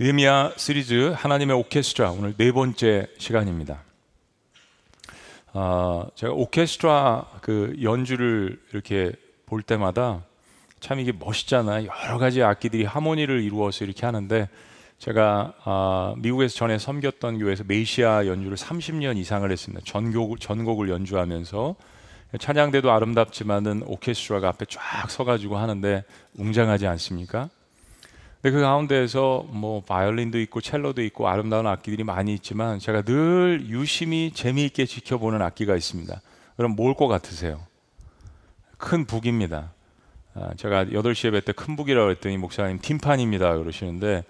느헤미야 시리즈 하나님의 오케스트라 오늘 네 번째 시간입니다. 아, 제가 오케스트라 그 연주를 이렇게 볼 때마다 참 이게 멋있잖아요. 여러 가지 악기들이 하모니를 이루어서 이렇게 하는데 제가 아, 미국에서 전에 섬겼던 교회에서 메시아 연주를 30년 이상을 했습니다. 전곡 전곡을 연주하면서 찬양대도 아름답지만은 오케스트라가 앞에 쫙 서가지고 하는데 웅장하지 않습니까? 근데 그 가운데에서 뭐 바이올린도 있고 첼로도 있고 아름다운 악기들이 많이 있지만 제가 늘 유심히 재미있게 지켜보는 악기가 있습니다. 그럼 뭘 것 같으세요? 큰 북입니다. 아, 제가 8시에 뵐때큰 북이라고 했더니 목사님 팀판입니다 그러시는데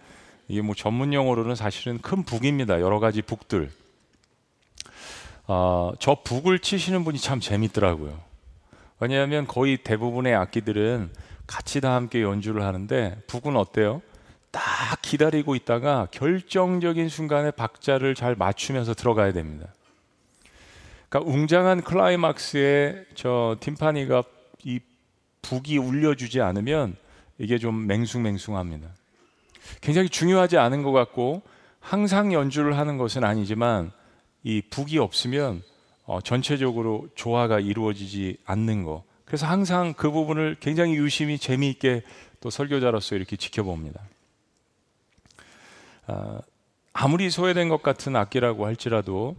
이게 뭐 전문 용어로는 사실은 큰 북입니다. 여러 가지 북들. 어, 저 북을 치시는 분이 참 재밌더라고요. 왜냐하면 거의 대부분의 악기들은 같이 다 함께 연주를 하는데 북은 어때요? 딱 기다리고 있다가 결정적인 순간에 박자를 잘 맞추면서 들어가야 됩니다. 그러니까 웅장한 클라이막스에 저 팀파니가 이 북이 울려주지 않으면 이게 좀 맹숭맹숭합니다. 굉장히 중요하지 않은 것 같고 항상 연주를 하는 것은 아니지만 이 북이 없으면 어, 전체적으로 조화가 이루어지지 않는 거. 그래서 항상 그 부분을 굉장히 유심히 재미있게 또 설교자로서 이렇게 지켜봅니다. 아, 아무리 소외된 것 같은 악기라고 할지라도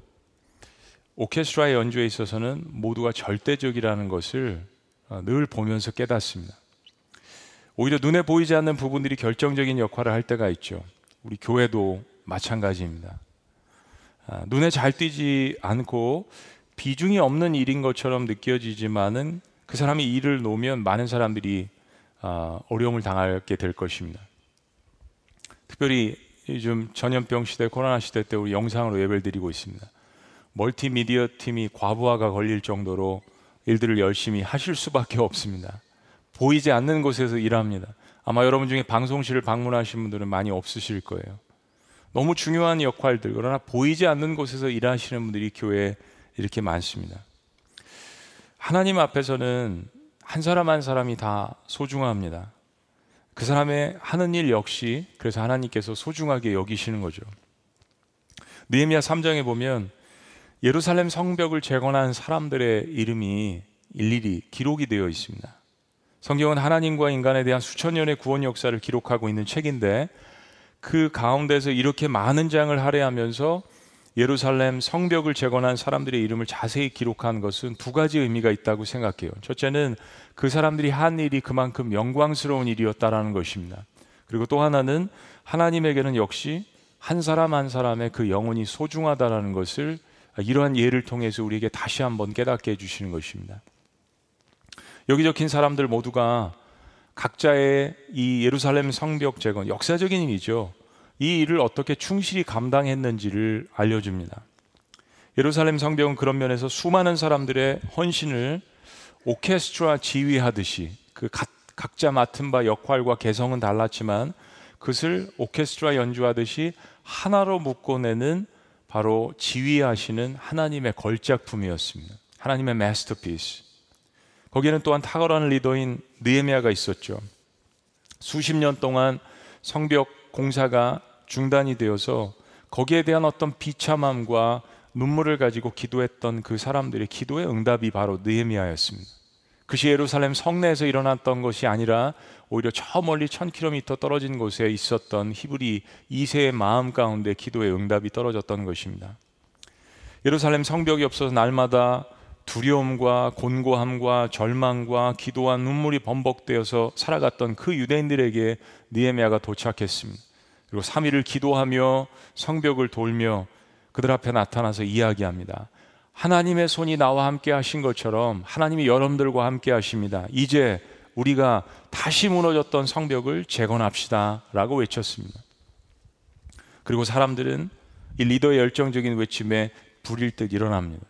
오케스트라의 연주에 있어서는 모두가 절대적이라는 것을 어, 늘 보면서 깨닫습니다. 오히려 눈에 보이지 않는 부분들이 결정적인 역할을 할 때가 있죠. 우리 교회도 마찬가지입니다. 아, 눈에 잘 띄지 않고 비중이 없는 일인 것처럼 느껴지지만은 그 사람이 일을 놓으면 많은 사람들이 아, 어려움을 당하게 될 것입니다. 특별히 요즘 전염병 시대, 코로나 시대 때 우리 영상으로 예배를 드리고 있습니다. 멀티미디어 팀이 과부하가 걸릴 정도로 일들을 열심히 하실 수밖에 없습니다. 보이지 않는 곳에서 일합니다. 아마 여러분 중에 방송실을 방문하신 분들은 많이 없으실 거예요. 너무 중요한 역할들, 그러나 보이지 않는 곳에서 일하시는 분들이 교회에 이렇게 많습니다. 하나님 앞에서는 한 사람 한 사람이 다 소중합니다. 그 사람의 하는 일 역시 그래서 하나님께서 소중하게 여기시는 거죠. 느헤미야 3장에 보면 예루살렘 성벽을 재건한 사람들의 이름이 일일이 기록이 되어 있습니다. 성경은 하나님과 인간에 대한 수천 년의 구원 역사를 기록하고 있는 책인데 그 가운데서 이렇게 많은 장을 할애하면서 예루살렘 성벽을 재건한 사람들의 이름을 자세히 기록한 것은 두 가지 의미가 있다고 생각해요. 첫째는 그 사람들이 한 일이 그만큼 영광스러운 일이었다라는 것입니다. 그리고 또 하나는 하나님에게는 역시 한 사람 한 사람의 그 영혼이 소중하다라는 것을 이러한 예를 통해서 우리에게 다시 한번 깨닫게 해주시는 것입니다. 여기 적힌 사람들 모두가 각자의 이 예루살렘 성벽 재건 역사적인 일이죠. 이 일을 어떻게 충실히 감당했는지를 알려줍니다. 예루살렘 성벽은 그런 면에서 수많은 사람들의 헌신을 오케스트라 지휘하듯이 그 각, 각자 맡은 바 역할과 개성은 달랐지만 그것을 오케스트라 연주하듯이 하나로 묶어내는 바로 지휘하시는 하나님의 걸작품이었습니다. 하나님의 마스터피스. 거기에는 또한 탁월한 리더인 느헤미야가 있었죠. 수십 년 동안 성벽 공사가 중단이 되어서 거기에 대한 어떤 비참함과 눈물을 가지고 기도했던 그 사람들의 기도의 응답이 바로 느헤미야였습니다. 그것이 예루살렘 성내에서 일어났던 것이 아니라 오히려 저 멀리 1000km 떨어진 곳에 있었던 히브리 2세의 마음 가운데 기도의 응답이 떨어졌던 것입니다. 예루살렘 성벽이 없어서 날마다 두려움과 곤고함과 절망과 기도와 눈물이 범벅되어서 살아갔던 그 유대인들에게 니에미아가 도착했습니다. 그리고 3일을 기도하며 성벽을 돌며 그들 앞에 나타나서 이야기합니다. 하나님의 손이 나와 함께 하신 것처럼 하나님이 여러분들과 함께 하십니다. 이제 우리가 다시 무너졌던 성벽을 재건합시다. 라고 외쳤습니다. 그리고 사람들은 이 리더의 열정적인 외침에 불일 듯 일어납니다.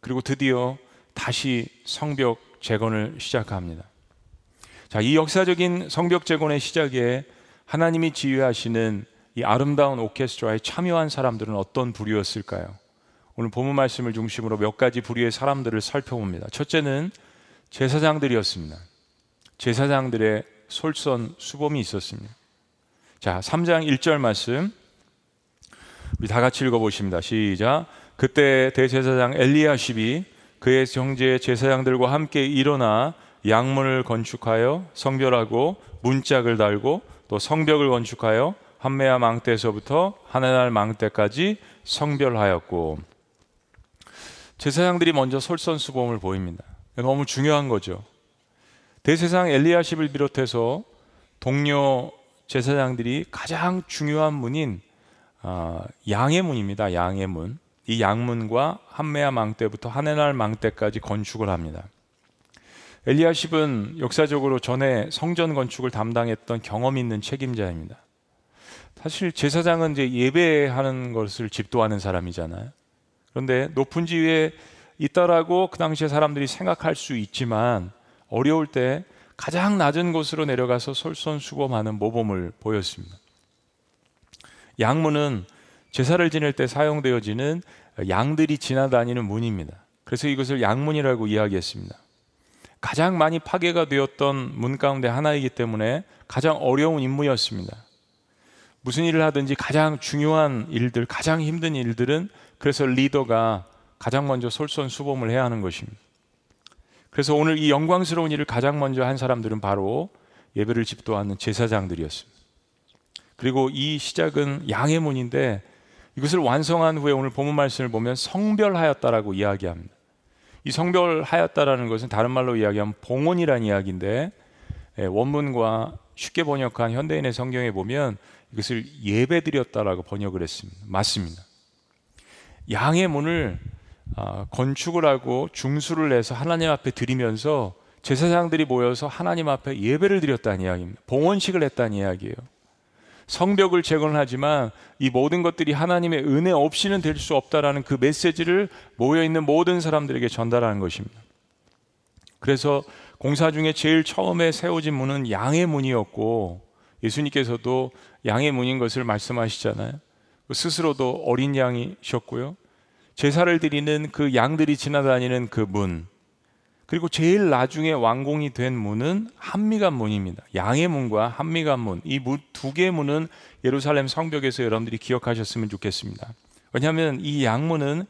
그리고 드디어 다시 성벽 재건을 시작합니다. 자, 이 역사적인 성벽 재건의 시작에 하나님이 지휘하시는 이 아름다운 오케스트라에 참여한 사람들은 어떤 부류였을까요? 오늘 본문 말씀을 중심으로 몇 가지 부류의 사람들을 살펴봅니다. 첫째는 제사장들이었습니다. 제사장들의 솔선 수범이 있었습니다. 자, 3장 1절 말씀. 우리 다 같이 읽어 보십니다. 시작. 그때 대제사장 엘리야십이 그의 형제 제사장들과 함께 일어나 양문을 건축하여 성별하고 문짝을 달고 또 성벽을 건축하여 한매야 망대에서부터 하늘날 망대까지 성별하였고 제사장들이 먼저 솔선수범을 보입니다. 너무 중요한 거죠. 대세상 엘리야십을 비롯해서 동료 제사장들이 가장 중요한 문인 아, 양의 문입니다. 양의 문. 이 양문과 한매야 망대부터 하늘날 망대까지 건축을 합니다. 엘리야십은 역사적으로 전에 성전 건축을 담당했던 경험 있는 책임자입니다. 사실 제사장은 이제 예배하는 것을 집도하는 사람이잖아요. 그런데 높은 지위에 있다라고 그 당시에 사람들이 생각할 수 있지만 어려울 때 가장 낮은 곳으로 내려가서 솔선수범하는 모범을 보였습니다. 양문은 제사를 지낼 때 사용되어지는 양들이 지나다니는 문입니다. 그래서 이것을 양문이라고 이야기했습니다. 가장 많이 파괴가 되었던 문 가운데 하나이기 때문에 가장 어려운 임무였습니다. 무슨 일을 하든지 가장 중요한 일들, 가장 힘든 일들은 그래서 리더가 가장 먼저 솔선수범을 해야 하는 것입니다. 그래서 오늘 이 영광스러운 일을 가장 먼저 한 사람들은 바로 예배를 집도하는 제사장들이었습니다. 그리고 이 시작은 양의 문인데 이것을 완성한 후에 오늘 본문 말씀을 보면 성별하였다라고 이야기합니다. 이 성별하였다라는 것은 다른 말로 이야기하면 봉헌이라는 이야기인데 예, 원문과 쉽게 번역한 현대인의 성경에 보면 이것을 예배드렸다라고 번역을 했습니다. 맞습니다. 양의 문을 아, 건축을 하고 중수를 내서 하나님 앞에 드리면서 제사장들이 모여서 하나님 앞에 예배를 드렸다는 이야기입니다. 봉헌식을 했다는 이야기예요. 성벽을 재건하지만 이 모든 것들이 하나님의 은혜 없이는 될 수 없다라는 그 메시지를 모여 있는 모든 사람들에게 전달하는 것입니다. 그래서 공사 중에 제일 처음에 세워진 문은 양의 문이었고 예수님께서도 양의 문인 것을 말씀하시잖아요. 스스로도 어린 양이셨고요. 제사를 드리는 그 양들이 지나다니는 그 문, 그리고 제일 나중에 완공이 된 문은 한미간 문입니다. 양의 문과 한미간 문. 이 두 개의 문은 예루살렘 성벽에서 여러분들이 기억하셨으면 좋겠습니다. 왜냐하면 이 양문은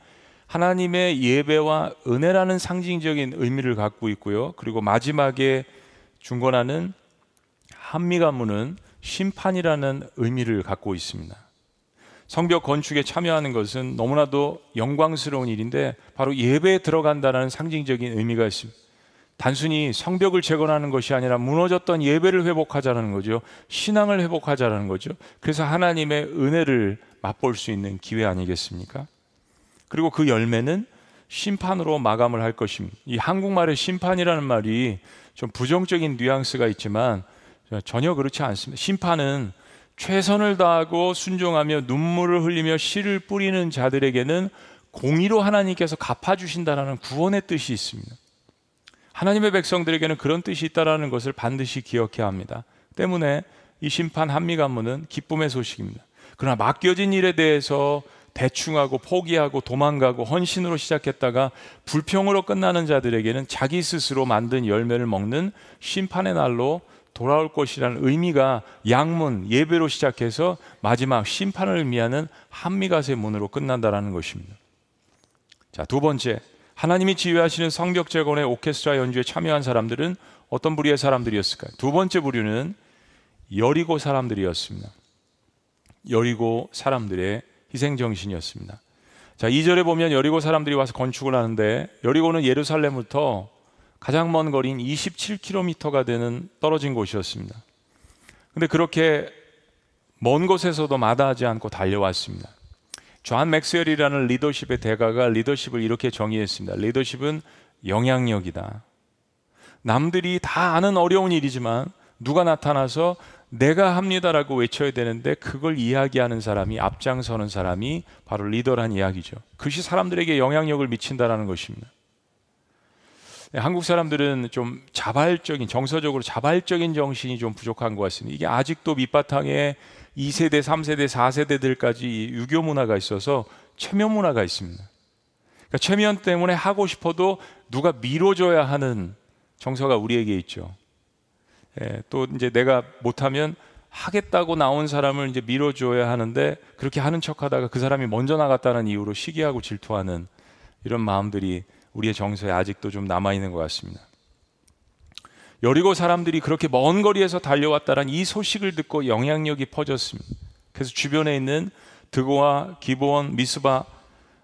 하나님의 예배와 은혜라는 상징적인 의미를 갖고 있고요. 그리고 마지막에 중건하는 한미간 문은 심판이라는 의미를 갖고 있습니다. 성벽 건축에 참여하는 것은 너무나도 영광스러운 일인데 바로 예배에 들어간다는 상징적인 의미가 있습니다. 단순히 성벽을 재건하는 것이 아니라 무너졌던 예배를 회복하자는 거죠. 신앙을 회복하자는 거죠. 그래서 하나님의 은혜를 맛볼 수 있는 기회 아니겠습니까? 그리고 그 열매는 심판으로 마감을 할 것입니다. 이 한국말의 심판이라는 말이 좀 부정적인 뉘앙스가 있지만 전혀 그렇지 않습니다. 심판은 최선을 다하고 순종하며 눈물을 흘리며 씨를 뿌리는 자들에게는 공의로 하나님께서 갚아주신다라는 구원의 뜻이 있습니다. 하나님의 백성들에게는 그런 뜻이 있다라는 것을 반드시 기억해야 합니다. 때문에 이 심판 한미 간문은 기쁨의 소식입니다. 그러나 맡겨진 일에 대해서 대충하고 포기하고 도망가고 헌신으로 시작했다가 불평으로 끝나는 자들에게는 자기 스스로 만든 열매를 먹는 심판의 날로 돌아올 것이라는 의미가 양문 예배로 시작해서 마지막 심판을 의미하는 한미가세 문으로 끝난다라는 것입니다. 자, 두 번째. 하나님이 지휘하시는 성벽 재건의 오케스트라 연주에 참여한 사람들은 어떤 부류의 사람들이었을까요? 두 번째 부류는 여리고 사람들이었습니다. 여리고 사람들의 희생 정신이었습니다. 자, 2절에 보면 여리고 사람들이 와서 건축을 하는데 여리고는 예루살렘부터 가장 먼 거리인 27km가 되는 떨어진 곳이었습니다. 근데 그렇게 먼 곳에서도 마다하지 않고 달려왔습니다. 존 맥스웰이라는 리더십의 대가가 리더십을 이렇게 정의했습니다. 리더십은 영향력이다. 남들이 다 아는 어려운 일이지만 누가 나타나서 내가 합니다라고 외쳐야 되는데 그걸 이야기하는 사람이 앞장서는 사람이 바로 리더란 이야기죠. 그것이 사람들에게 영향력을 미친다라는 것입니다. 네, 한국 사람들은 좀 자발적인 정서적으로 자발적인 정신이 좀 부족한 것 같습니다. 이게 아직도 밑바탕에 2세대, 3세대, 4세대들까지 유교 문화가 있어서 체면 문화가 있습니다. 그러니까 체면 때문에 하고 싶어도 누가 밀어줘야 하는 정서가 우리에게 있죠. 예, 또 이제 내가 못하면 하겠다고 나온 사람을 이제 밀어줘야 하는데 그렇게 하는 척하다가 그 사람이 먼저 나갔다는 이유로 시기하고 질투하는 이런 마음들이 우리의 정서에 아직도 좀 남아 있는 것 같습니다. 여리고 사람들이 그렇게 먼 거리에서 달려왔다는 이 소식을 듣고 영향력이 퍼졌습니다. 그래서 주변에 있는 드고와 기본, 미스바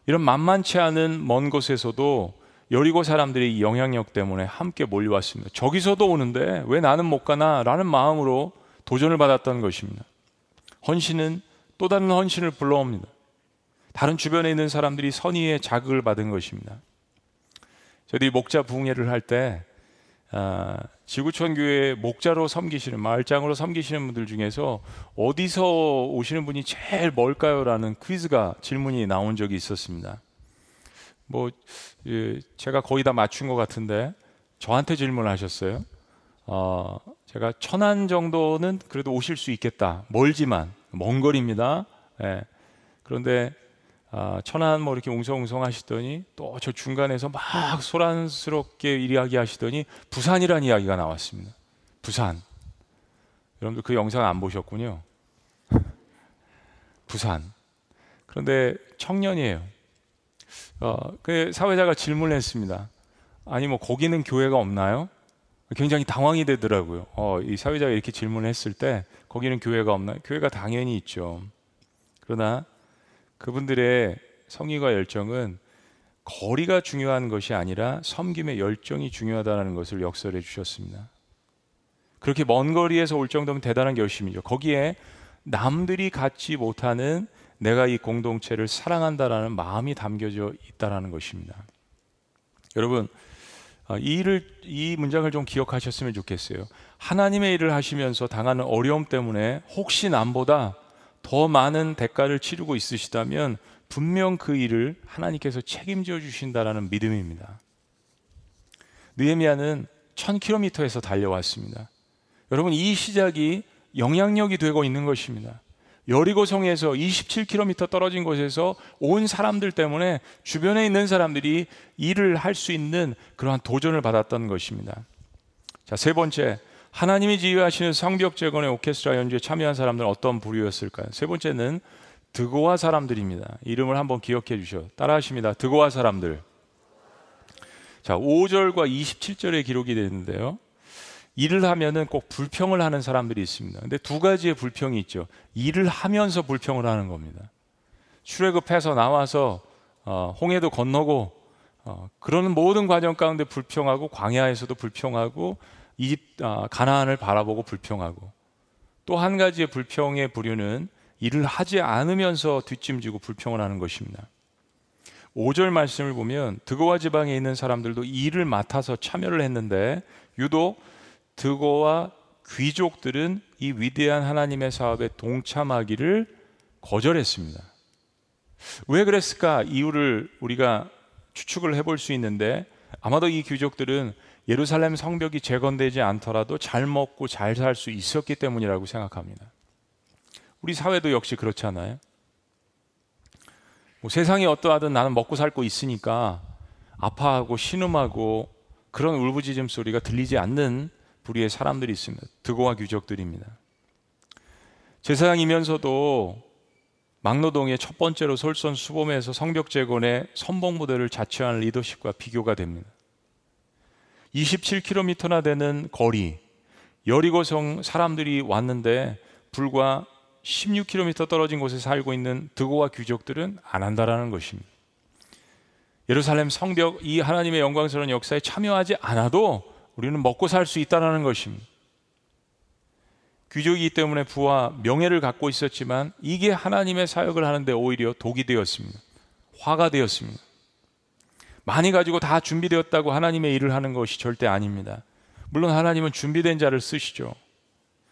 이런 만만치 않은 먼 곳에서도 여리고 사람들이 영향력 때문에 함께 몰려왔습니다. 저기서도 오는데 왜 나는 못 가나? 라는 마음으로 도전을 받았던 것입니다. 헌신은 또 다른 헌신을 불러옵니다. 다른 주변에 있는 사람들이 선의의 자극을 받은 것입니다. 저희들이 목자 부흥회를 할때 아, 지구촌 교회 목자로 섬기시는 마을장으로 섬기시는 분들 중에서 어디서 오시는 분이 제일 멀까요라는 퀴즈가 질문이 나온 적이 있었습니다. 뭐 예, 제가 거의 다 맞춘 것 같은데 저한테 질문하셨어요. 어, 제가 천안 정도는 그래도 오실 수 있겠다. 멀지만 먼 거리입니다. 예. 그런데 아, 천안 뭐 이렇게 웅성웅성 하시더니 또 저 중간에서 막 소란스럽게 이야기하시더니 부산이라는 이야기가 나왔습니다. 부산. 여러분들 그 영상 안 보셨군요. 부산. 그런데 청년이에요. 어, 그 사회자가 질문을 했습니다. 아니 뭐 거기는 교회가 없나요? 굉장히 당황이 되더라고요. 어, 이 사회자가 이렇게 질문을 했을 때 거기는 교회가 없나요? 교회가 당연히 있죠. 그러나 그분들의 성의가 열정은 거리가 중요한 것이 아니라 섬김의 열정이 중요하다는 것을 역설해 주셨습니다. 그렇게 먼 거리에서 올 정도면 대단한 결심이죠. 거기에 남들이 갖지 못하는 내가 이 공동체를 사랑한다라는 마음이 담겨져 있다라는 것입니다. 여러분, 아, 이 일을 이 문장을 좀 기억하셨으면 좋겠어요. 하나님의 일을 하시면서 당하는 어려움 때문에 혹시 남보다 더 많은 대가를 치르고 있으시다면 분명 그 일을 하나님께서 책임져 주신다라는 믿음입니다. 느헤미야는 1000km에서 달려왔습니다. 여러분 이 시작이 영향력이 되고 있는 것입니다. 여리고성에서 27km 떨어진 곳에서 온 사람들 때문에 주변에 있는 사람들이 일을 할 수 있는 그러한 도전을 받았던 것입니다. 자, 세 번째, 하나님이 지휘하시는 성벽 재건의 오케스트라 연주에 참여한 사람들은 어떤 부류였을까요? 세 번째는 드고와 사람들입니다. 이름을 한번 기억해 주셔. 따라하십니다. 드고와 사람들. 자, 5절과 27절에 기록이 되는데요. 일을 하면은 꼭 불평을 하는 사람들이 있습니다. 근데 두 가지의 불평이 있죠. 일을 하면서 불평을 하는 겁니다. 출애굽해서 나와서 어, 홍해도 건너고 어, 그러는 모든 과정 가운데 불평하고 광야에서도 불평하고 이집 아, 가나안을 바라보고 불평하고 또 한 가지의 불평의 부류는 일을 하지 않으면서 뒷짐지고 불평을 하는 것입니다. 5절 말씀을 보면 드고와 지방에 있는 사람들도 일을 맡아서 참여를 했는데 유독 드고와 귀족들은 이 위대한 하나님의 사업에 동참하기를 거절했습니다. 왜 그랬을까? 이유를 우리가 추측을 해볼 수 있는데 아마도 이 귀족들은 예루살렘 성벽이 재건되지 않더라도 잘 먹고 잘 살 수 있었기 때문이라고 생각합니다. 우리 사회도 역시 그렇잖아요. 뭐 세상이 어떠하든 나는 먹고 살고 있으니까 아파하고 신음하고 그런 울부짖음 소리가 들리지 않는 부류의 사람들이 있습니다. 드고와 귀족들입니다. 제사장이면서도 막노동의 첫 번째로 솔선수범해서 성벽 재건의 선봉 무대를 자처한 리더십과 비교가 됩니다. 27km나 되는 거리 여리고성 사람들이 왔는데 불과 16km 떨어진 곳에 살고 있는 드고와 귀족들은 안 한다라는 것입니다. 예루살렘 성벽 이 하나님의 영광스러운 역사에 참여하지 않아도 우리는 먹고 살 수 있다라는 것입니다. 귀족이기 때문에 부와 명예를 갖고 있었지만 이게 하나님의 사역을 하는데 오히려 독이 되었습니다. 화가 되었습니다. 많이 가지고 다 준비되었다고 하나님의 일을 하는 것이 절대 아닙니다. 물론 하나님은 준비된 자를 쓰시죠.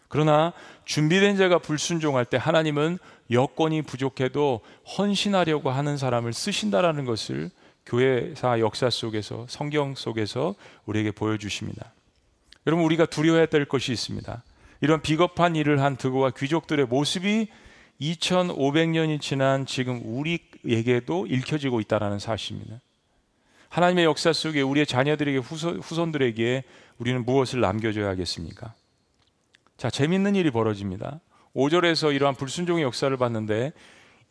그러나 준비된 자가 불순종할 때 하나님은 여건이 부족해도 헌신하려고 하는 사람을 쓰신다라는 것을 교회사 역사 속에서 성경 속에서 우리에게 보여주십니다. 여러분 우리가 두려워해야 될 것이 있습니다. 이런 비겁한 일을 한 드고와 귀족들의 모습이 2500년이 지난 지금 우리에게도 읽혀지고 있다는 사실입니다. 하나님의 역사 속에 우리의 자녀들에게 후손, 후손 들에게 우리는 무엇을 남겨줘야 하겠습니까? 자, 재밌는 일이 벌어집니다. 5절에서 이러한 불순종의 역사를 봤는데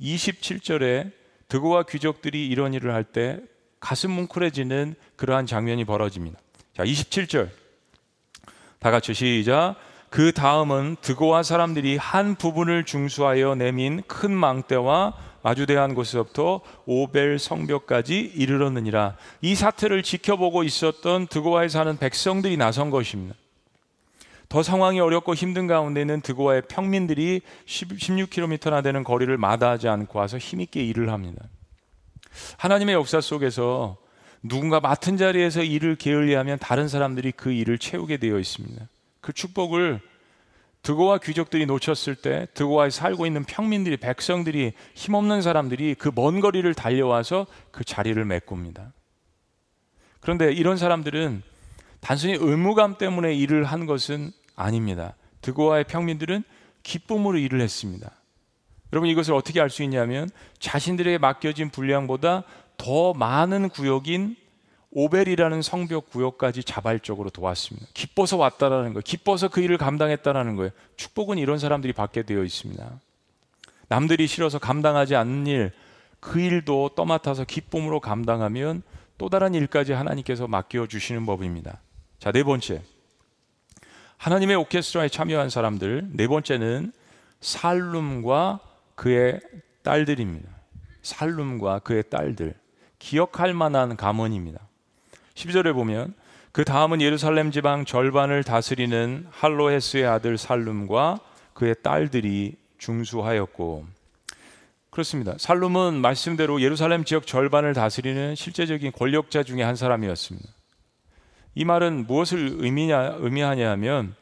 27절에 드고와 귀족들이 이런 일을 할 때 가슴 뭉클해지는 그러한 장면이 벌어집니다. 자, 27절. 다 같이 시작. 그 다음은 드고와 사람들이 한 부분을 중수하여 내민 큰 망대와 마주대한 곳에서부터 오벨 성벽까지 이르렀느니라. 이 사태를 지켜보고 있었던 드고아에 사는 백성들이 나선 것입니다. 더 상황이 어렵고 힘든 가운데는 드고아의 평민들이 16km나 되는 거리를 마다하지 않고 와서 힘있게 일을 합니다. 하나님의 역사 속에서 누군가 맡은 자리에서 일을 게을리하면 다른 사람들이 그 일을 채우게 되어 있습니다. 그 축복을 드고와 귀족들이 놓쳤을 때 드고아에 살고 있는 평민들이 백성들이 힘없는 사람들이 그 먼 거리를 달려와서 그 자리를 메꿉니다. 그런데 이런 사람들은 단순히 의무감 때문에 일을 한 것은 아닙니다. 드고아의 평민들은 기쁨으로 일을 했습니다. 여러분 이것을 어떻게 알 수 있냐면 자신들에게 맡겨진 분량보다 더 많은 구역인 오벨이라는 성벽 구역까지 자발적으로 도왔습니다. 기뻐서 왔다라는 거예요. 기뻐서 그 일을 감당했다라는 거예요. 축복은 이런 사람들이 받게 되어 있습니다. 남들이 싫어서 감당하지 않는 일, 그 일도 떠맡아서 기쁨으로 감당하면 또 다른 일까지 하나님께서 맡겨 주시는 법입니다. 자, 네 번째. 하나님의 오케스트라에 참여한 사람들. 네 번째는 살룸과 그의 딸들입니다. 살룸과 그의 딸들. 기억할 만한 가문입니다. 12절에 보면 그 다음은 예루살렘 지방 절반을 다스리는 할로헤스의 아들 살룸과 그의 딸들이 중수하였고 그렇습니다. 살룸은 말씀대로 예루살렘 지역 절반을 다스리는 실제적인 권력자 중에 한 사람이었습니다. 이 말은 무엇을 의미냐, 의미하냐 하면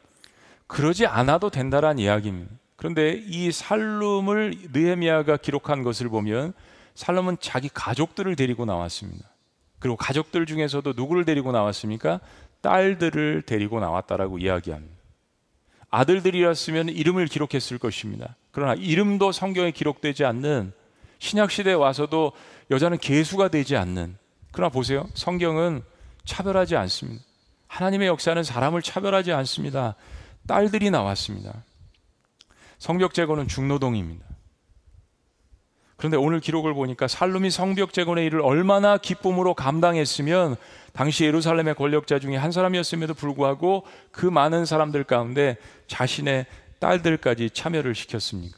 그러지 않아도 된다란 이야기입니다. 그런데 이 살룸을 느헤미야가 기록한 것을 보면 살룸은 자기 가족들을 데리고 나왔습니다. 그리고 가족들 중에서도 누구를 데리고 나왔습니까? 딸들을 데리고 나왔다라고 이야기합니다. 아들들이었으면 이름을 기록했을 것입니다. 그러나 이름도 성경에 기록되지 않는 신약 시대에 와서도 여자는 계수가 되지 않는 그러나 보세요. 성경은 차별하지 않습니다. 하나님의 역사는 사람을 차별하지 않습니다. 딸들이 나왔습니다. 성벽 제거는 중노동입니다. 그런데 오늘 기록을 보니까 살룸이 성벽 재건의 일을 얼마나 기쁨으로 감당했으면 당시 예루살렘의 권력자 중에 한 사람이었음에도 불구하고 그 많은 사람들 가운데 자신의 딸들까지 참여를 시켰습니까?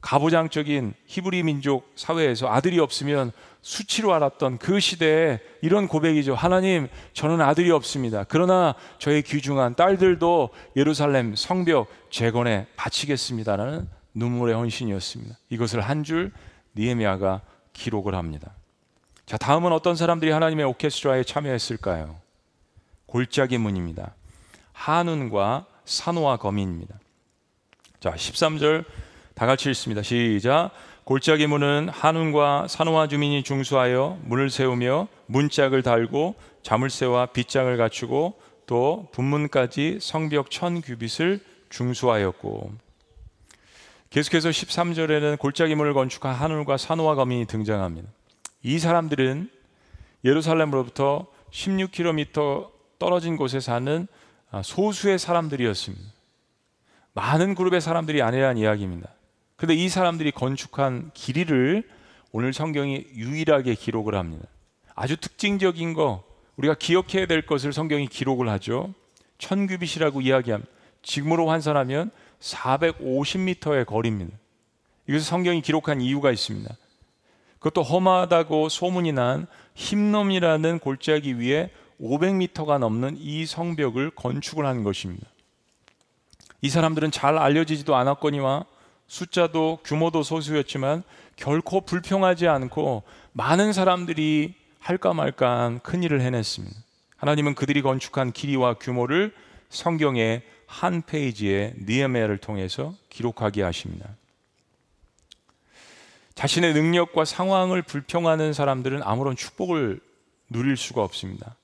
가부장적인 히브리 민족 사회에서 아들이 없으면 수치로 알았던 그 시대에 이런 고백이죠. 하나님, 저는 아들이 없습니다. 그러나 저의 귀중한 딸들도 예루살렘 성벽 재건에 바치겠습니다라는 눈물의 헌신이었습니다. 이것을 한 줄 니에미아가 기록을 합니다. 자, 다음은 어떤 사람들이 하나님의 오케스트라에 참여했을까요? 골짜기 문입니다. 한운과 산호와 거민입니다. 자, 13절 다 같이 읽습니다. 시작. 골짜기 문은 한운과 산호와 주민이 중수하여 문을 세우며 문짝을 달고 자물쇠와 빗장을 갖추고 또 분문까지 성벽 천 규빗을 중수하였고 계속해서 13절에는 골짜기 문을 건축한 하늘과 산호와 거민이 등장합니다. 이 사람들은 예루살렘으로부터 16km 떨어진 곳에 사는 아, 소수의 사람들이었습니다. 많은 그룹의 사람들이 아니란 이야기입니다. 그런데 이 사람들이 건축한 길이를 오늘 성경이 유일하게 기록을 합니다. 아주 특징적인 거 우리가 기억해야 될 것을 성경이 기록을 하죠. 천규빗이라고 이야기합니다. 지금으로 환산하면 450m의 거리입니다. 이것을 성경이 기록한 이유가 있습니다. 그것도 험하다고 소문이 난 힘놈이라는 골짜기 위에 500m가 넘는 이 성벽을 건축을 한 것입니다. 이 사람들은 잘 알려지지도 않았거니와 숫자도 규모도 소수였지만 결코 불평하지 않고 많은 사람들이 할까 말까 큰 일을 해냈습니다. 하나님은 그들이 건축한 길이와 규모를 성경에 한 페이지에 니에메를 통해서 기록하게 하십니다. 자신의 능력과 상황을 불평하는 사람들은 아무런 축복을 누릴 수가 없습니다.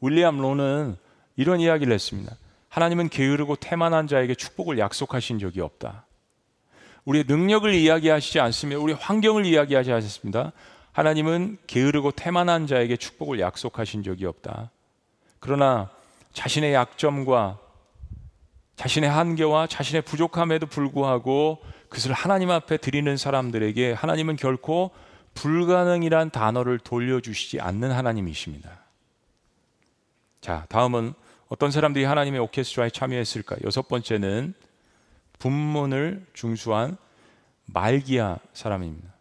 윌리엄 로는 이런 이야기를 했습니다. 하나님은 게으르고 태만한 자에게 축복을 약속하신 적이 없다. 우리의 능력을 이야기하시지 않으며 우리 환경을 이야기하지 않습니다. 하나님은 게으르고 태만한 자에게 축복을 약속하신 적이 없다. 그러나 자신의 약점과 자신의 한계와 자신의 부족함에도 불구하고 그것을 하나님 앞에 드리는 사람들에게 하나님은 결코 불가능이란 단어를 돌려주시지 않는 하나님이십니다. 자, 다음은 어떤 사람들이 하나님의 오케스트라에 참여했을까? 여섯 번째는 분문을 중수한 말기야 사람입니다.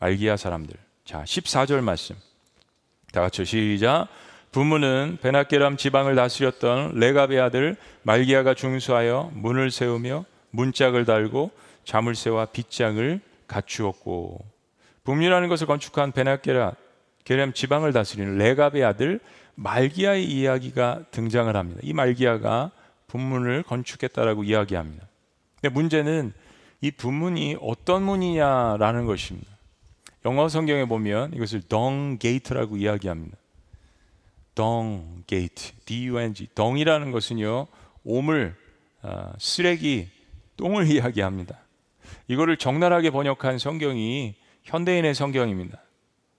말기야 사람들. 자, 14절 말씀. 다 같이 시작. 부문은 베나케람 지방을 다스렸던 레갑의 아들 말기야가 중수하여 문을 세우며 문짝을 달고 자물쇠와 빗장을 갖추었고 붐이라는 것을 건축한 베나케라 게렘 지방을 다스리는 레갑의 아들 말기야의 이야기가 등장을 합니다. 이 말기야가 분문을 건축했다라고 이야기합니다. 근데 문제는 이 분문이 어떤 문이냐라는 것입니다. 영어 성경에 보면 이것을 Dung Gate라고 이야기합니다. 덩 게이트, D-U-N-G. 덩이라는 것은요 오물, 어, 쓰레기, 똥을 이야기합니다. 이거를 적나라하게 번역한 성경이 현대인의 성경입니다.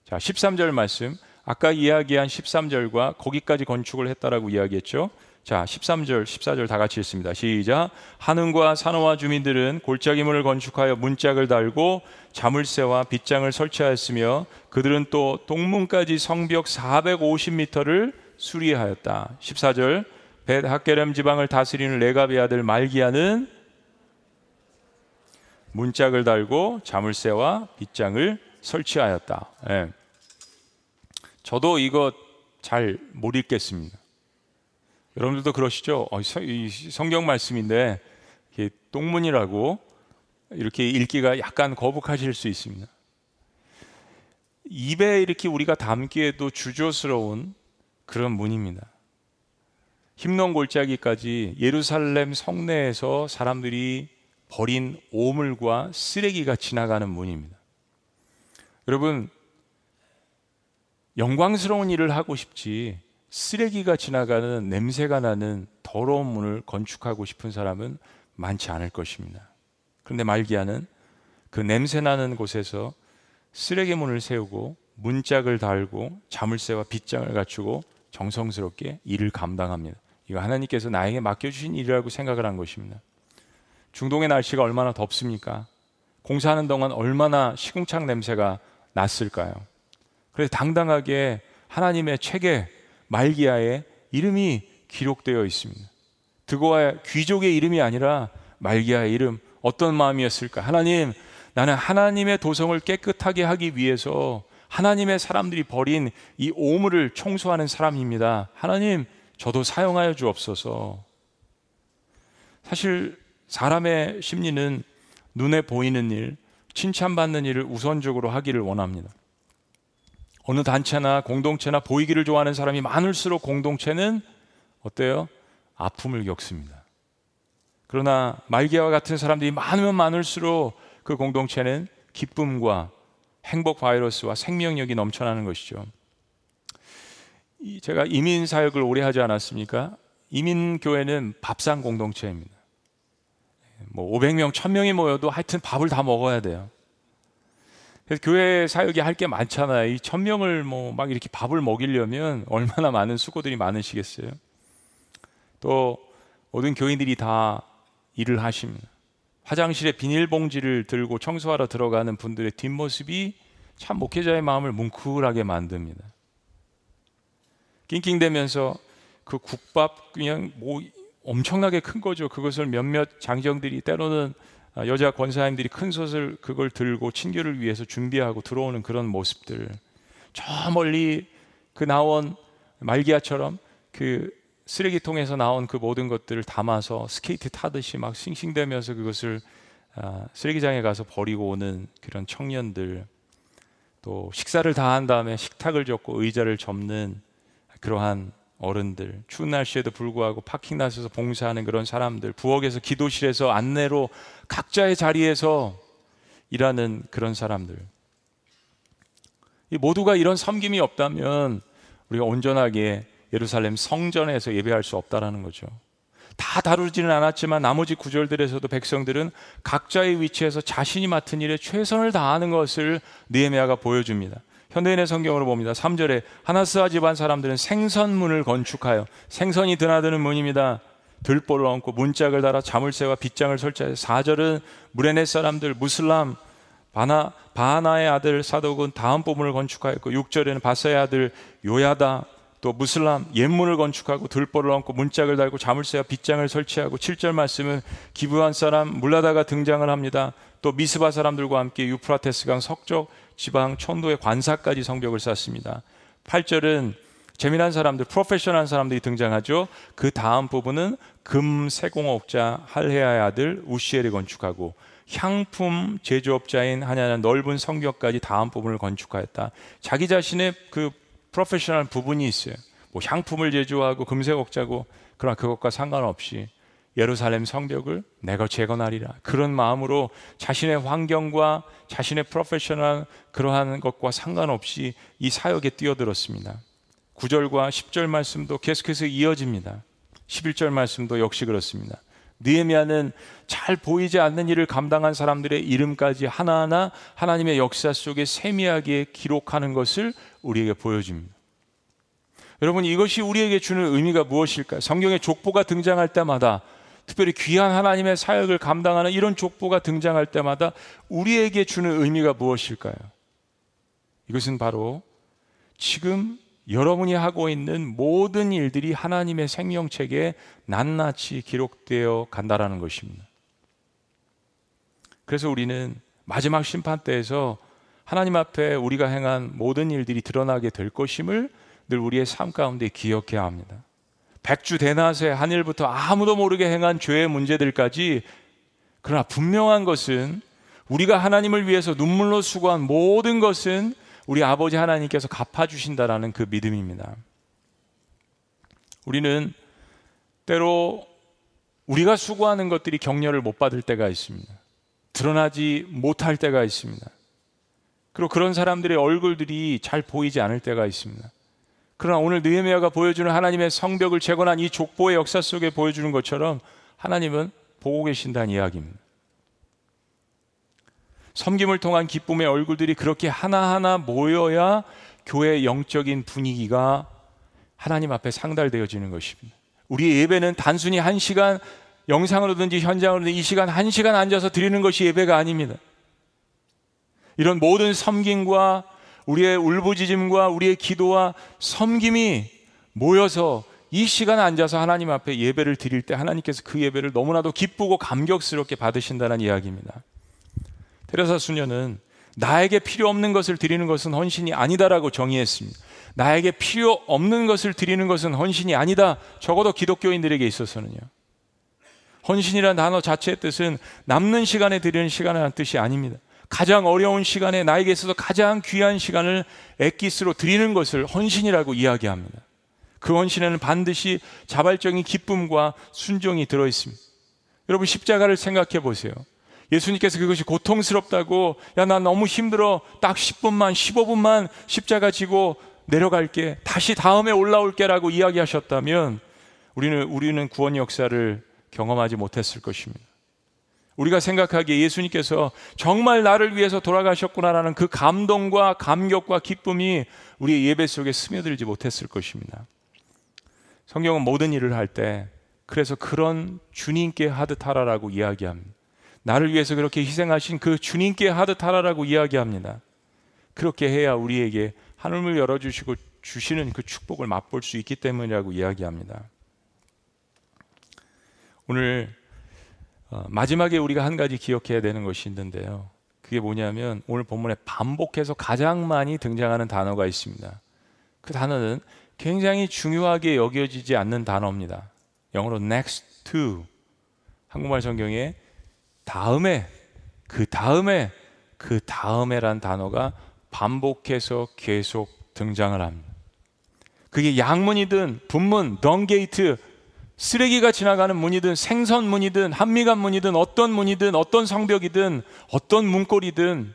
자, 13절 말씀. 아까 이야기한 13절과 거기까지 건축을 했다라고 이야기했죠. 자, 13절, 14절 다 같이 읽습니다. 시작. 하는과 산호와 주민들은 골짜기문을 건축하여 문짝을 달고 자물쇠와 빗장을 설치하였으며 그들은 또 동문까지 성벽 450m를 수리하였다. 14절. 벳 학게렘 지방을 다스리는 레가비 아들 말기야는 문짝을 달고 자물쇠와 빗장을 설치하였다. 예. 저도 이거 잘 못 읽겠습니다. 여러분들도 그러시죠? 어, 성경 말씀인데 똥문이라고 이렇게 읽기가 약간 거북하실 수 있습니다. 입에 이렇게 우리가 담기에도 주저스러운 그런 문입니다. 흰농 골짜기까지 예루살렘 성내에서 사람들이 버린 오물과 쓰레기가 지나가는 문입니다. 여러분, 영광스러운 일을 하고 싶지 쓰레기가 지나가는 냄새가 나는 더러운 문을 건축하고 싶은 사람은 많지 않을 것입니다. 그런데 말기야는 그 냄새 나는 곳에서 쓰레기 문을 세우고 문짝을 달고 자물쇠와 빗장을 갖추고 정성스럽게 일을 감당합니다. 이거 하나님께서 나에게 맡겨주신 일이라고 생각을 한 것입니다. 중동의 날씨가 얼마나 덥습니까? 공사하는 동안 얼마나 시궁창 냄새가 났을까요? 그래서 당당하게 하나님의 책에 말기야의 이름이 기록되어 있습니다. 드고와 귀족의 이름이 아니라 말기야의 이름 어떤 마음이었을까? 하나님, 나는 하나님의 도성을 깨끗하게 하기 위해서 하나님의 사람들이 버린 이 오물을 청소하는 사람입니다. 하나님, 저도 사용하여 주옵소서. 사실 사람의 심리는 눈에 보이는 일, 칭찬받는 일을 우선적으로 하기를 원합니다. 어느 단체나 공동체나 보이기를 좋아하는 사람이 많을수록 공동체는 어때요? 아픔을 겪습니다. 그러나 말기와 같은 사람들이 많으면 많을수록 그 공동체는 기쁨과 행복 바이러스와 생명력이 넘쳐나는 것이죠. 제가 이민 사역을 오래 하지 않았습니까? 이민 교회는 밥상 공동체입니다. 뭐 500명, 1000명이 모여도 하여튼 밥을 다 먹어야 돼요. 그래서 교회 사역이 할 게 많잖아요. 이 1000명을 뭐 막 이렇게 밥을 먹이려면 얼마나 많은 수고들이 많으시겠어요. 또 모든 교인들이 다 일을 하십니다. 화장실에 비닐봉지를 들고 청소하러 들어가는 분들의 뒷모습이 참 목회자의 마음을 뭉클하게 만듭니다. 낑낑대면서 그 국밥 그냥 뭐 엄청나게 큰 거죠. 그것을 몇몇 장정들이 때로는 여자 권사님들이 큰 솥을 그걸 들고 친교를 위해서 준비하고 들어오는 그런 모습들. 저 멀리 그 나온 말기야처럼 그 쓰레기통에서 나온 그 모든 것들을 담아서 스케이트 타듯이 막 싱싱대면서 그것을 아, 쓰레기장에 가서 버리고 오는 그런 청년들 또 식사를 다 한 다음에 식탁을 접고 의자를 접는 그러한 어른들, 추운 날씨에도 불구하고 파킹나에서 봉사하는 그런 사람들, 부엌에서 기도실에서 안내로 각자의 자리에서 일하는 그런 사람들. 이 모두가 이런 섬김이 없다면 우리가 온전하게 예루살렘 성전에서 예배할 수 없다라는 거죠. 다 다루지는 않았지만 나머지 구절들에서도 백성들은 각자의 위치에서 자신이 맡은 일에 최선을 다하는 것을 느헤미야가 보여줍니다. 현대인의 성경으로 봅니다. 3절에 하나스와 집안 사람들은 생선문을 건축하여 생선이 드나드는 문입니다. 들보를 얹고 문짝을 달아 자물쇠와 빗장을 설치하여 4절은 무레네 사람들 무슬람 바나 바나의 아들 사독은 다음 보문을 건축하였고 6절에는 바사의 아들 요야다 또 무슬람 옛문을 건축하고 들보를 얹고 문짝을 달고 자물쇠와 빗장을 설치하고 7절 말씀은 기부한 사람 물라다가 등장을 합니다. 또 미스바 사람들과 함께 유프라테스강 석적 지방 천도의 관사까지 성벽을 쌓습니다. 8절은 재미난 사람들, 프로페셔널한 사람들이 등장하죠. 그 다음 부분은 금 세공업자 할헤아의 아들 우시엘이 건축하고 향품 제조업자인 하냐는 넓은 성벽까지 다음 부분을 건축하였다. 자기 자신의 그 프로페셔널 부분이 있어요. 뭐 향품을 제조하고 금색옥자고 그러나 그것과 상관없이 예루살렘 성벽을 내가 재건하리라. 그런 마음으로 자신의 환경과 자신의 프로페셔널 그러한 것과 상관없이 이 사역에 뛰어들었습니다. 9절과 10절 말씀도 계속해서 이어집니다. 11절 말씀도 역시 그렇습니다. 느헤미야는 잘 보이지 않는 일을 감당한 사람들의 이름까지 하나하나 하나님의 역사 속에 세미하게 기록하는 것을 우리에게 보여줍니다. 여러분 이것이 우리에게 주는 의미가 무엇일까요? 성경의 족보가 등장할 때마다 특별히 귀한 하나님의 사역을 감당하는 이런 족보가 등장할 때마다 우리에게 주는 의미가 무엇일까요? 이것은 바로 지금 여러분이 하고 있는 모든 일들이 하나님의 생명책에 낱낱이 기록되어 간다라는 것입니다. 그래서 우리는 마지막 심판 때에서 하나님 앞에 우리가 행한 모든 일들이 드러나게 될 것임을 늘 우리의 삶 가운데 기억해야 합니다. 백주 대낮에 한일부터 아무도 모르게 행한 죄의 문제들까지 그러나 분명한 것은 우리가 하나님을 위해서 눈물로 수고한 모든 것은 우리 아버지 하나님께서 갚아주신다라는 그 믿음입니다. 우리는 때로 우리가 수고하는 것들이 격려를 못 받을 때가 있습니다. 드러나지 못할 때가 있습니다. 그리고 그런 사람들의 얼굴들이 잘 보이지 않을 때가 있습니다. 그러나 오늘 느헤미야가 보여주는 하나님의 성벽을 재건한 이 족보의 역사 속에 보여주는 것처럼 하나님은 보고 계신다는 이야기입니다. 섬김을 통한 기쁨의 얼굴들이 그렇게 하나하나 모여야 교회 영적인 분위기가 하나님 앞에 상달되어지는 것입니다. 우리 예배는 단순히 한 시간 영상으로든지 현장으로든지 이 시간 한 시간 앉아서 드리는 것이 예배가 아닙니다. 이런 모든 섬김과 우리의 울부짖음과 우리의 기도와 섬김이 모여서 이 시간에 앉아서 하나님 앞에 예배를 드릴 때 하나님께서 그 예배를 너무나도 기쁘고 감격스럽게 받으신다는 이야기입니다. 테레사 수녀는 나에게 필요 없는 것을 드리는 것은 헌신이 아니다라고 정의했습니다. 나에게 필요 없는 것을 드리는 것은 헌신이 아니다. 적어도 기독교인들에게 있어서는요. 헌신이라는 단어 자체의 뜻은 남는 시간에 드리는 시간이라는 뜻이 아닙니다. 가장 어려운 시간에 나에게 있어서 가장 귀한 시간을 엑기스로 드리는 것을 헌신이라고 이야기합니다. 그 헌신에는 반드시 자발적인 기쁨과 순종이 들어 있습니다. 여러분 십자가를 생각해 보세요. 예수님께서 그것이 고통스럽다고 야 나 너무 힘들어 딱 10분만 15분만 십자가 지고 내려갈게 다시 다음에 올라올게라고 이야기하셨다면 우리는 우리는 구원 역사를 경험하지 못했을 것입니다. 우리가 생각하기에 예수님께서 정말 나를 위해서 돌아가셨구나라는 그 감동과 감격과 기쁨이 우리의 예배 속에 스며들지 못했을 것입니다. 성경은 모든 일을 할 때 그래서 그런 주님께 하듯 하라라고 이야기합니다. 나를 위해서 그렇게 희생하신 그 주님께 하듯 하라라고 이야기합니다. 그렇게 해야 우리에게 하늘을 열어주시고 주시는 그 축복을 맛볼 수 있기 때문이라고 이야기합니다. 오늘 어, 마지막에 우리가 한 가지 기억해야 되는 것이 있는데요. 그게 뭐냐면 오늘 본문에 반복해서 가장 많이 등장하는 단어가 있습니다. 그 단어는 굉장히 중요하게 여겨지지 않는 단어입니다. 영어로 next to 한국말 성경에 다음에 그 다음에 그 다음에란 단어가 반복해서 계속 등장을 합니다. 그게 양문이든 분문, 덩게이트, 쓰레기가 지나가는 문이든 생선 문이든 한미간 문이든 어떤 문이든 어떤 성벽이든 어떤 문고리든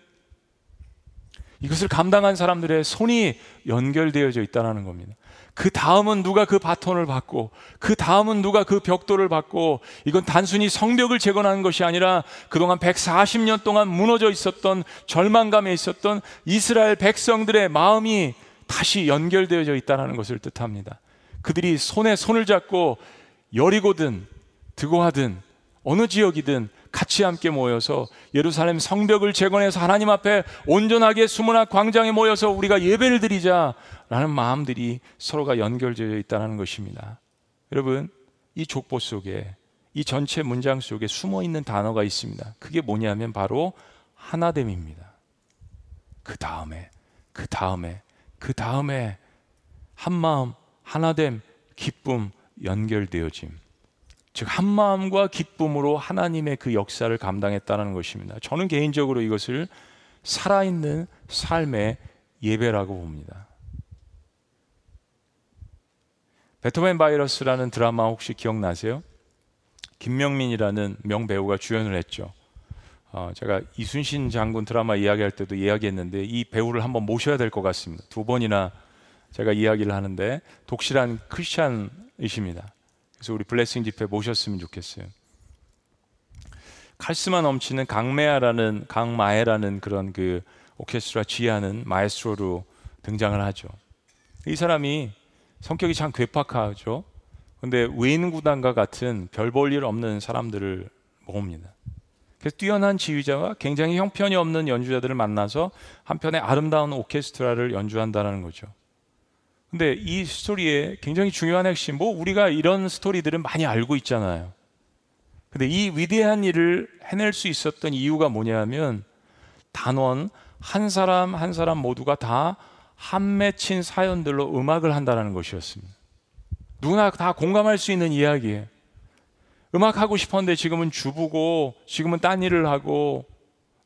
이것을 감당한 사람들의 손이 연결되어져 있다는 겁니다. 그 다음은 누가 그 바톤을 받고 그 다음은 누가 그 벽돌을 받고 이건 단순히 성벽을 재건하는 것이 아니라 그동안 140년 동안 무너져 있었던 절망감에 있었던 이스라엘 백성들의 마음이 다시 연결되어져 있다는 것을 뜻합니다. 그들이 손에 손을 잡고 여리고든 드고 하든 어느 지역이든 같이 함께 모여서 예루살렘 성벽을 재건해서 하나님 앞에 온전하게 수문학 광장에 모여서 우리가 예배를 드리자라는 마음들이 서로가 연결되어 있다는 것입니다. 여러분, 이 족보 속에 이 전체 문장 속에 숨어 있는 단어가 있습니다. 그게 뭐냐면 바로 하나됨입니다. 그 다음에, 그 다음에, 그 다음에 한 마음, 하나됨, 기쁨, 연결되어짐. 즉, 한 마음과 기쁨으로 하나님의 그 역사를 감당했다는 것입니다. 저는 개인적으로 이것을 살아있는 삶의 예배라고 봅니다. 베토벤 바이러스라는 드라마 혹시 기억나세요? 김명민이라는 명배우가 주연을 했죠. 어, 제가 이순신 장군 드라마 이야기할 때도 이야기했는데 이 배우를 한번 모셔야 될 것 같습니다. 두 번이나 제가 이야기를 하는데 독실한 크리스찬이십니다. 그래서 우리 블레싱 집회 모셨으면 좋겠어요. 카리스마 넘치는 강메아라는 강마에라는 그런 그 오케스트라 지휘하는 마에스트로로 등장을 하죠. 이 사람이 성격이 참 괴팍하죠. 근데 외인 구단과 같은 별 볼 일 없는 사람들을 모읍니다. 그래서 뛰어난 지휘자와 굉장히 형편이 없는 연주자들을 만나서 한편의 아름다운 오케스트라를 연주한다는 거죠. 근데 이 스토리에 굉장히 중요한 핵심, 뭐 우리가 이런 스토리들은 많이 알고 있잖아요. 근데 이 위대한 일을 해낼 수 있었던 이유가 뭐냐면 단원 한 사람 한 사람 모두가 다 한 맺힌 사연들로 음악을 한다는 것이었습니다. 누구나 다 공감할 수 있는 이야기예요. 음악 하고 싶었는데 지금은 주부고 지금은 딴 일을 하고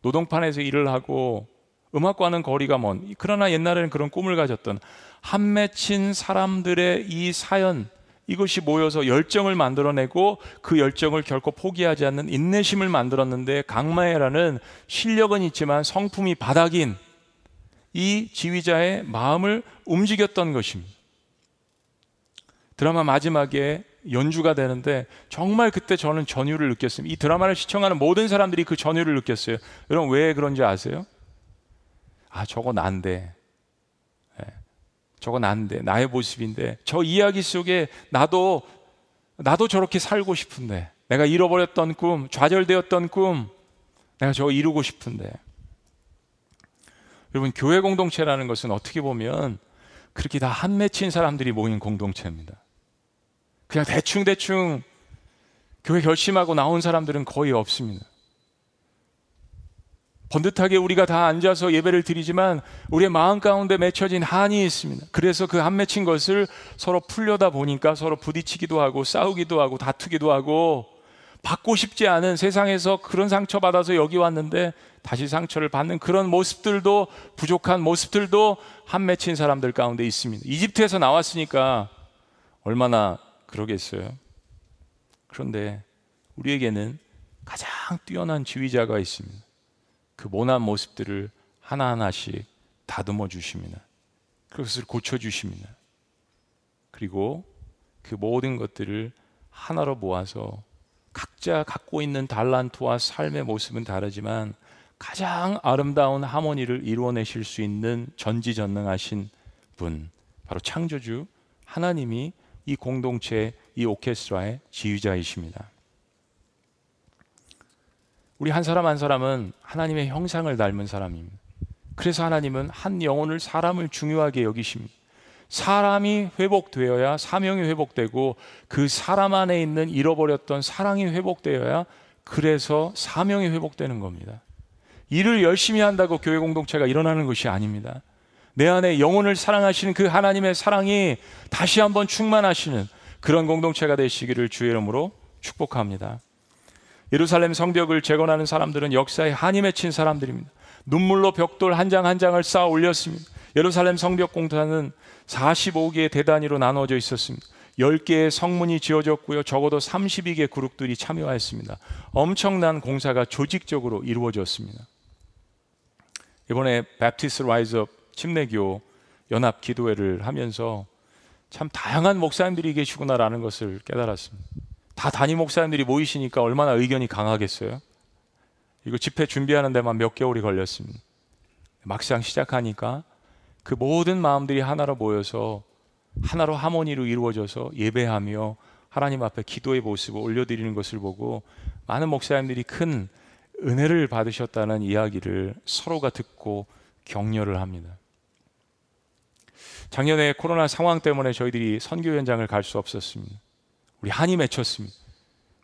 노동판에서 일을 하고 음악과는 거리가 먼 그러나 옛날에는 그런 꿈을 가졌던 한 맺힌 사람들의 이 사연 이것이 모여서 열정을 만들어내고 그 열정을 결코 포기하지 않는 인내심을 만들었는데 강마에라는 실력은 있지만 성품이 바닥인 이 지휘자의 마음을 움직였던 것입니다. 드라마 마지막에 연주가 되는데 정말 그때 저는 전율을 느꼈습니다. 이 드라마를 시청하는 모든 사람들이 그 전율을 느꼈어요. 여러분 왜 그런지 아세요? 아 저거 난데 네. 저거 난데 나의 모습인데 저 이야기 속에 나도 나도 저렇게 살고 싶은데 내가 잃어버렸던 꿈 좌절되었던 꿈 내가 저거 이루고 싶은데 여러분 교회 공동체라는 것은 어떻게 보면 그렇게 다 한 맺힌 사람들이 모인 공동체입니다. 그냥 대충대충 교회 결심하고 나온 사람들은 거의 없습니다. 번듯하게 우리가 다 앉아서 예배를 드리지만 우리의 마음 가운데 맺혀진 한이 있습니다. 그래서 그 한 맺힌 것을 서로 풀려다 보니까 서로 부딪히기도 하고 싸우기도 하고 다투기도 하고 받고 싶지 않은 세상에서 그런 상처 받아서 여기 왔는데 다시 상처를 받는 그런 모습들도 부족한 모습들도 한 맺힌 사람들 가운데 있습니다. 이집트에서 나왔으니까 얼마나 그러겠어요? 그런데 우리에게는 가장 뛰어난 지휘자가 있습니다. 그 모난 모습들을 하나하나씩 다듬어 주십니다. 그것을 고쳐 주십니다. 그리고 그 모든 것들을 하나로 모아서 각자 갖고 있는 달란트와 삶의 모습은 다르지만 가장 아름다운 하모니를 이루어내실 수 있는 전지전능하신 분, 바로 창조주 하나님이 이 공동체, 이 오케스트라의 지휘자이십니다. 우리 한 사람 한 사람은 하나님의 형상을 닮은 사람입니다. 그래서 하나님은 한 영혼을 사람을 중요하게 여기십니다. 사람이 회복되어야 사명이 회복되고 그 사람 안에 있는 잃어버렸던 사랑이 회복되어야 그래서 사명이 회복되는 겁니다. 일을 열심히 한다고 교회 공동체가 일어나는 것이 아닙니다. 내 안에 영혼을 사랑하시는 그 하나님의 사랑이 다시 한번 충만하시는 그런 공동체가 되시기를 주의 이름으로 축복합니다. 예루살렘 성벽을 재건하는 사람들은 역사에 한이 맺힌 사람들입니다. 눈물로 벽돌 한 장 한 장을 쌓아 올렸습니다. 예루살렘 성벽 공사는 45개의 대단위로 나누어져 있었습니다. 10개의 성문이 지어졌고요. 적어도 32개 그룹들이 참여하였습니다. 엄청난 공사가 조직적으로 이루어졌습니다. 이번에 Baptist Rise Up 침례교 연합 기도회를 하면서 참 다양한 목사님들이 계시구나라는 것을 깨달았습니다. 다 단임 목사님들이 모이시니까 얼마나 의견이 강하겠어요? 이거 집회 준비하는 데만 몇 개월이 걸렸습니다. 막상 시작하니까 그 모든 마음들이 하나로 모여서 하나로 하모니로 이루어져서 예배하며 하나님 앞에 기도의 모습을 올려드리는 것을 보고 많은 목사님들이 큰 은혜를 받으셨다는 이야기를 서로가 듣고 격려를 합니다. 작년에 코로나 상황 때문에 저희들이 선교 현장을 갈 수 없었습니다. 우리 한이 맺혔습니다.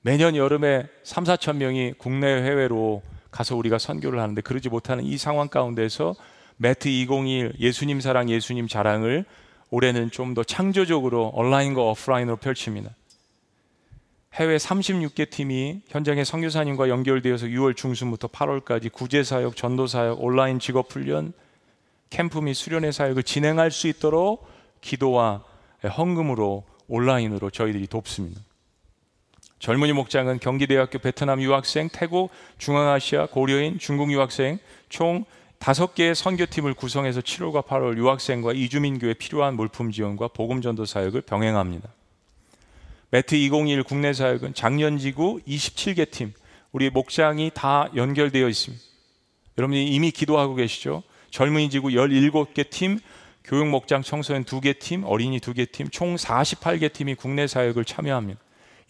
매년 여름에 3, 4천 명이 국내 해외로 가서 우리가 선교를 하는데 그러지 못하는 이 상황 가운데서 매트 2021 예수님 사랑 예수님 자랑을 올해는 좀 더 창조적으로 온라인과 오프라인으로 펼칩니다. 해외 36개 팀이 현장의 선교사님과 연결되어서 6월 중순부터 8월까지 구제 사역, 전도 사역, 온라인 직업 훈련, 캠프 및 수련회 사역을 진행할 수 있도록 기도와 헌금으로 온라인으로 저희들이 돕습니다. 젊은이 목장은 경기대학교 베트남 유학생, 태국, 중앙아시아, 고려인, 중국 유학생 총 다섯 개의 선교팀을 구성해서 7월과 8월 유학생과 이주민교회 필요한 물품 지원과 복음 전도 사역을 병행합니다. 매트 2021 국내 사역은 작년 지구 27개 팀, 우리 목장이 다 연결되어 있습니다. 여러분이 이미 기도하고 계시죠? 젊은이 지구 17개 팀, 교육 목장 청소년 2개 팀, 어린이 2개 팀, 총 48개 팀이 국내 사역을 참여합니다.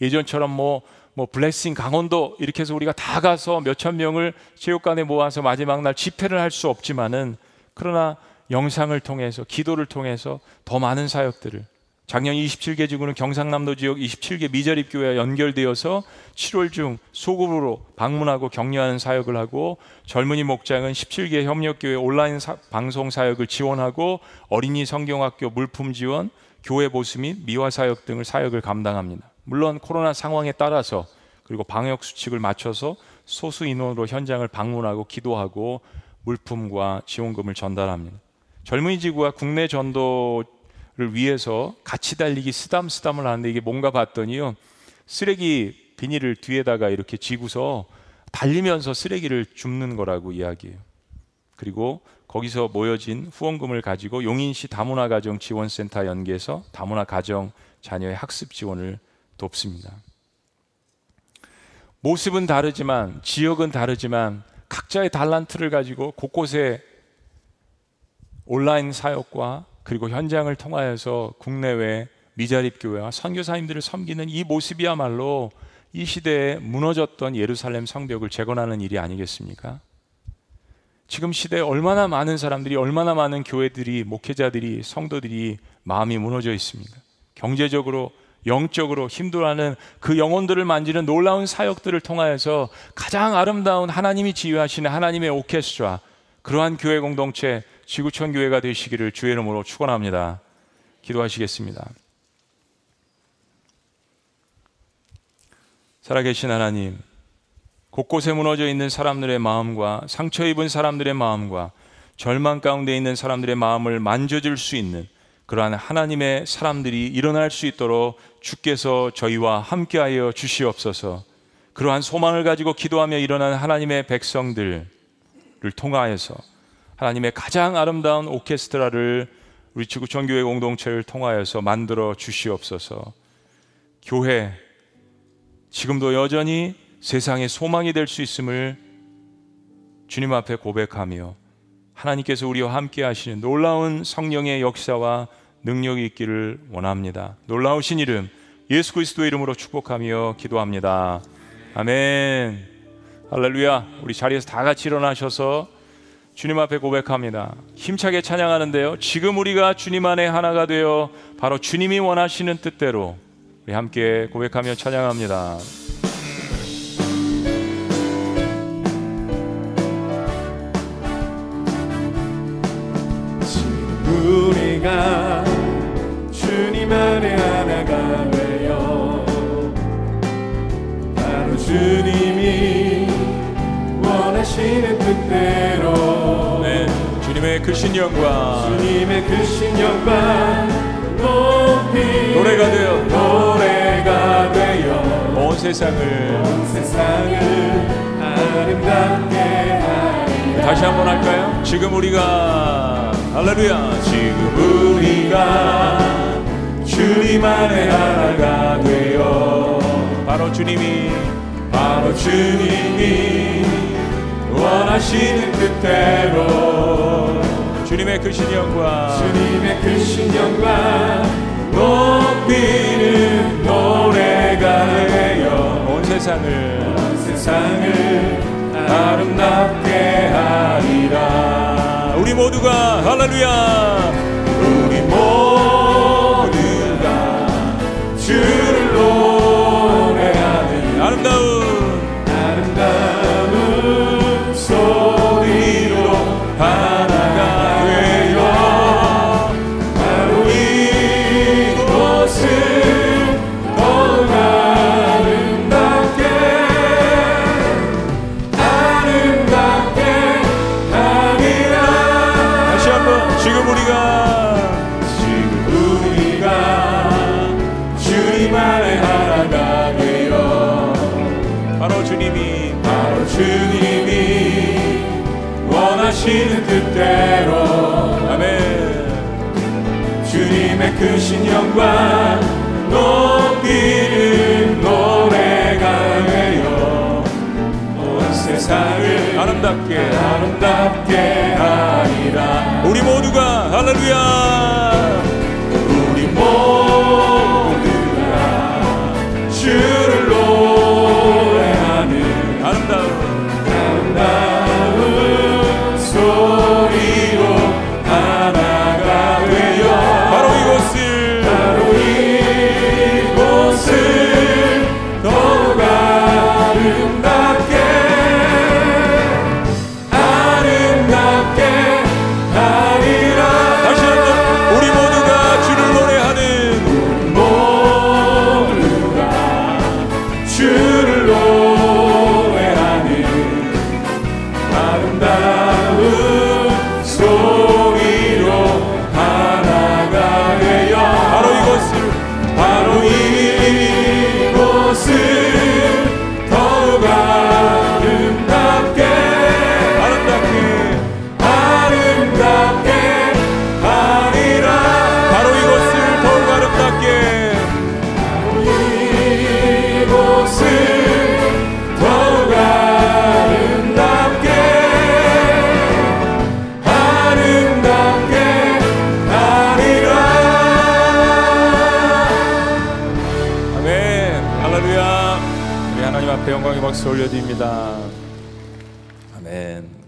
예전처럼 뭐, 뭐 블레싱 강원도 이렇게 해서 우리가 다 가서 몇천 명을 체육관에 모아서 마지막 날 집회를 할 수 없지만은 그러나 영상을 통해서 기도를 통해서 더 많은 사역들을 작년 27개 지구는 경상남도 지역 27개 미자립 교회와 연결되어서 7월 중 소급으로 방문하고 격려하는 사역을 하고 젊은이 목장은 17개 협력교회 온라인 사, 방송 사역을 지원하고 어린이 성경학교 물품 지원, 교회 보수 및 미화 사역 등을 사역을 감당합니다. 물론 코로나 상황에 따라서 그리고 방역 수칙을 맞춰서 소수 인원으로 현장을 방문하고 기도하고 물품과 지원금을 전달합니다. 젊은이 지구와 국내 전도 를 위해서 같이 달리기 쓰담쓰담을 하는데 이게 뭔가 봤더니요 쓰레기 비닐을 뒤에다가 이렇게 지고서 달리면서 쓰레기를 줍는 거라고 이야기해요. 그리고 거기서 모여진 후원금을 가지고 용인시 다문화 가정 지원센터 연계해서 다문화 가정 자녀의 학습 지원을 돕습니다. 모습은 다르지만 지역은 다르지만 각자의 달란트를 가지고 곳곳에 온라인 사역과 그리고 현장을 통하여서 국내외 미자립 교회와 선교사님들을 섬기는 이 모습이야말로 이 시대에 무너졌던 예루살렘 성벽을 재건하는 일이 아니겠습니까? 지금 시대에 얼마나 많은 사람들이 얼마나 많은 교회들이 목회자들이 성도들이 마음이 무너져 있습니다. 경제적으로 영적으로 힘들어하는 그 영혼들을 만지는 놀라운 사역들을 통하여서 가장 아름다운 하나님이 지휘하시는 하나님의 오케스트라 그러한 교회 공동체 지구촌 교회가 되시기를 주의 이름으로 축원합니다. 기도하시겠습니다. 살아계신 하나님, 곳곳에 무너져 있는 사람들의 마음과 상처 입은 사람들의 마음과 절망 가운데 있는 사람들의 마음을 만져줄 수 있는 그러한 하나님의 사람들이 일어날 수 있도록 주께서 저희와 함께하여 주시옵소서. 그러한 소망을 가지고 기도하며 일어난 하나님의 백성들을 통하여서 하나님의 가장 아름다운 오케스트라를 우리 지구촌 교회 공동체를 통하여서 만들어 주시옵소서. 교회 지금도 여전히 세상의 소망이 될 수 있음을 주님 앞에 고백하며 하나님께서 우리와 함께 하시는 놀라운 성령의 역사와 능력이 있기를 원합니다. 놀라우신 이름 예수 그리스도의 이름으로 축복하며 기도합니다. 아멘. 할렐루야. 우리 자리에서 다 같이 일어나셔서 주님 앞에 고백합니다. 힘차게 찬양하는데요. 지금 우리가 주님 안에 하나가 되어 바로 주님이 원하시는 뜻대로 우리 함께 고백하며 찬양합니다. 우리가 주님 안에 하나가 되어 바로 주님이 원하시는 뜻대로 크신 영광. 주님의 크신 영광 높이 노래가 되어 노래가 되어 온 세상을. 온 세상을 아름답게 하리라. 다시 한번 할까요? 지금 우리가 할렐루야. 지금 우리가 주님 안에 하나가 되어 바로 주님이. 바로 주님이 원하시는 뜻대로 주님의 크신 영광. 주님의 크신 영광. 높이는 노래가 되어 온 세상을. 세상을 아름답게 하리라. 우리 모두가 할렐루야. 우리 모두가 주 하시는 뜻대로. 아멘. 주님의 크신 영광 높이는 노래가 되어 온 세상을 아름답게. 아름답게 하리라. 우리 모두가 할렐루야. 우리 모두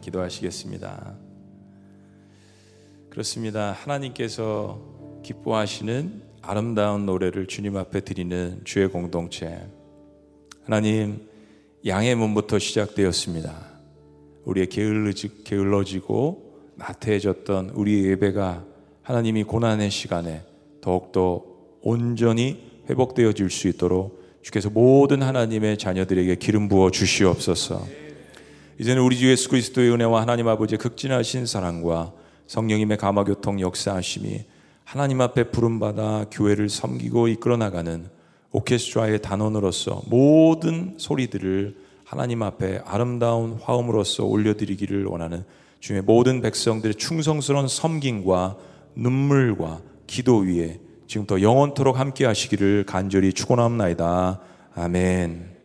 기도하시겠습니다. 그렇습니다. 하나님께서 기뻐하시는 아름다운 노래를 주님 앞에 드리는 주의 공동체. 하나님 양의 몸부터 시작되었습니다. 우리의 게을러지, 게을러지고 나태해졌던 우리의 예배가 하나님이 고난의 시간에 더욱더 온전히 회복되어질 수 있도록 주께서 모든 하나님의 자녀들에게 기름 부어 주시옵소서. 이제는 우리 주 예수 그리스도의 은혜와 하나님 아버지의 극진하신 사랑과 성령님의 감화교통 역사하심이 하나님 앞에 부름받아 교회를 섬기고 이끌어 나가는 오케스트라의 단원으로서 모든 소리들을 하나님 앞에 아름다운 화음으로서 올려드리기를 원하는 주의 모든 백성들의 충성스러운 섬김과 눈물과 기도 위에 지금부터 영원토록 함께 하시기를 간절히 축원합나이다. 아멘.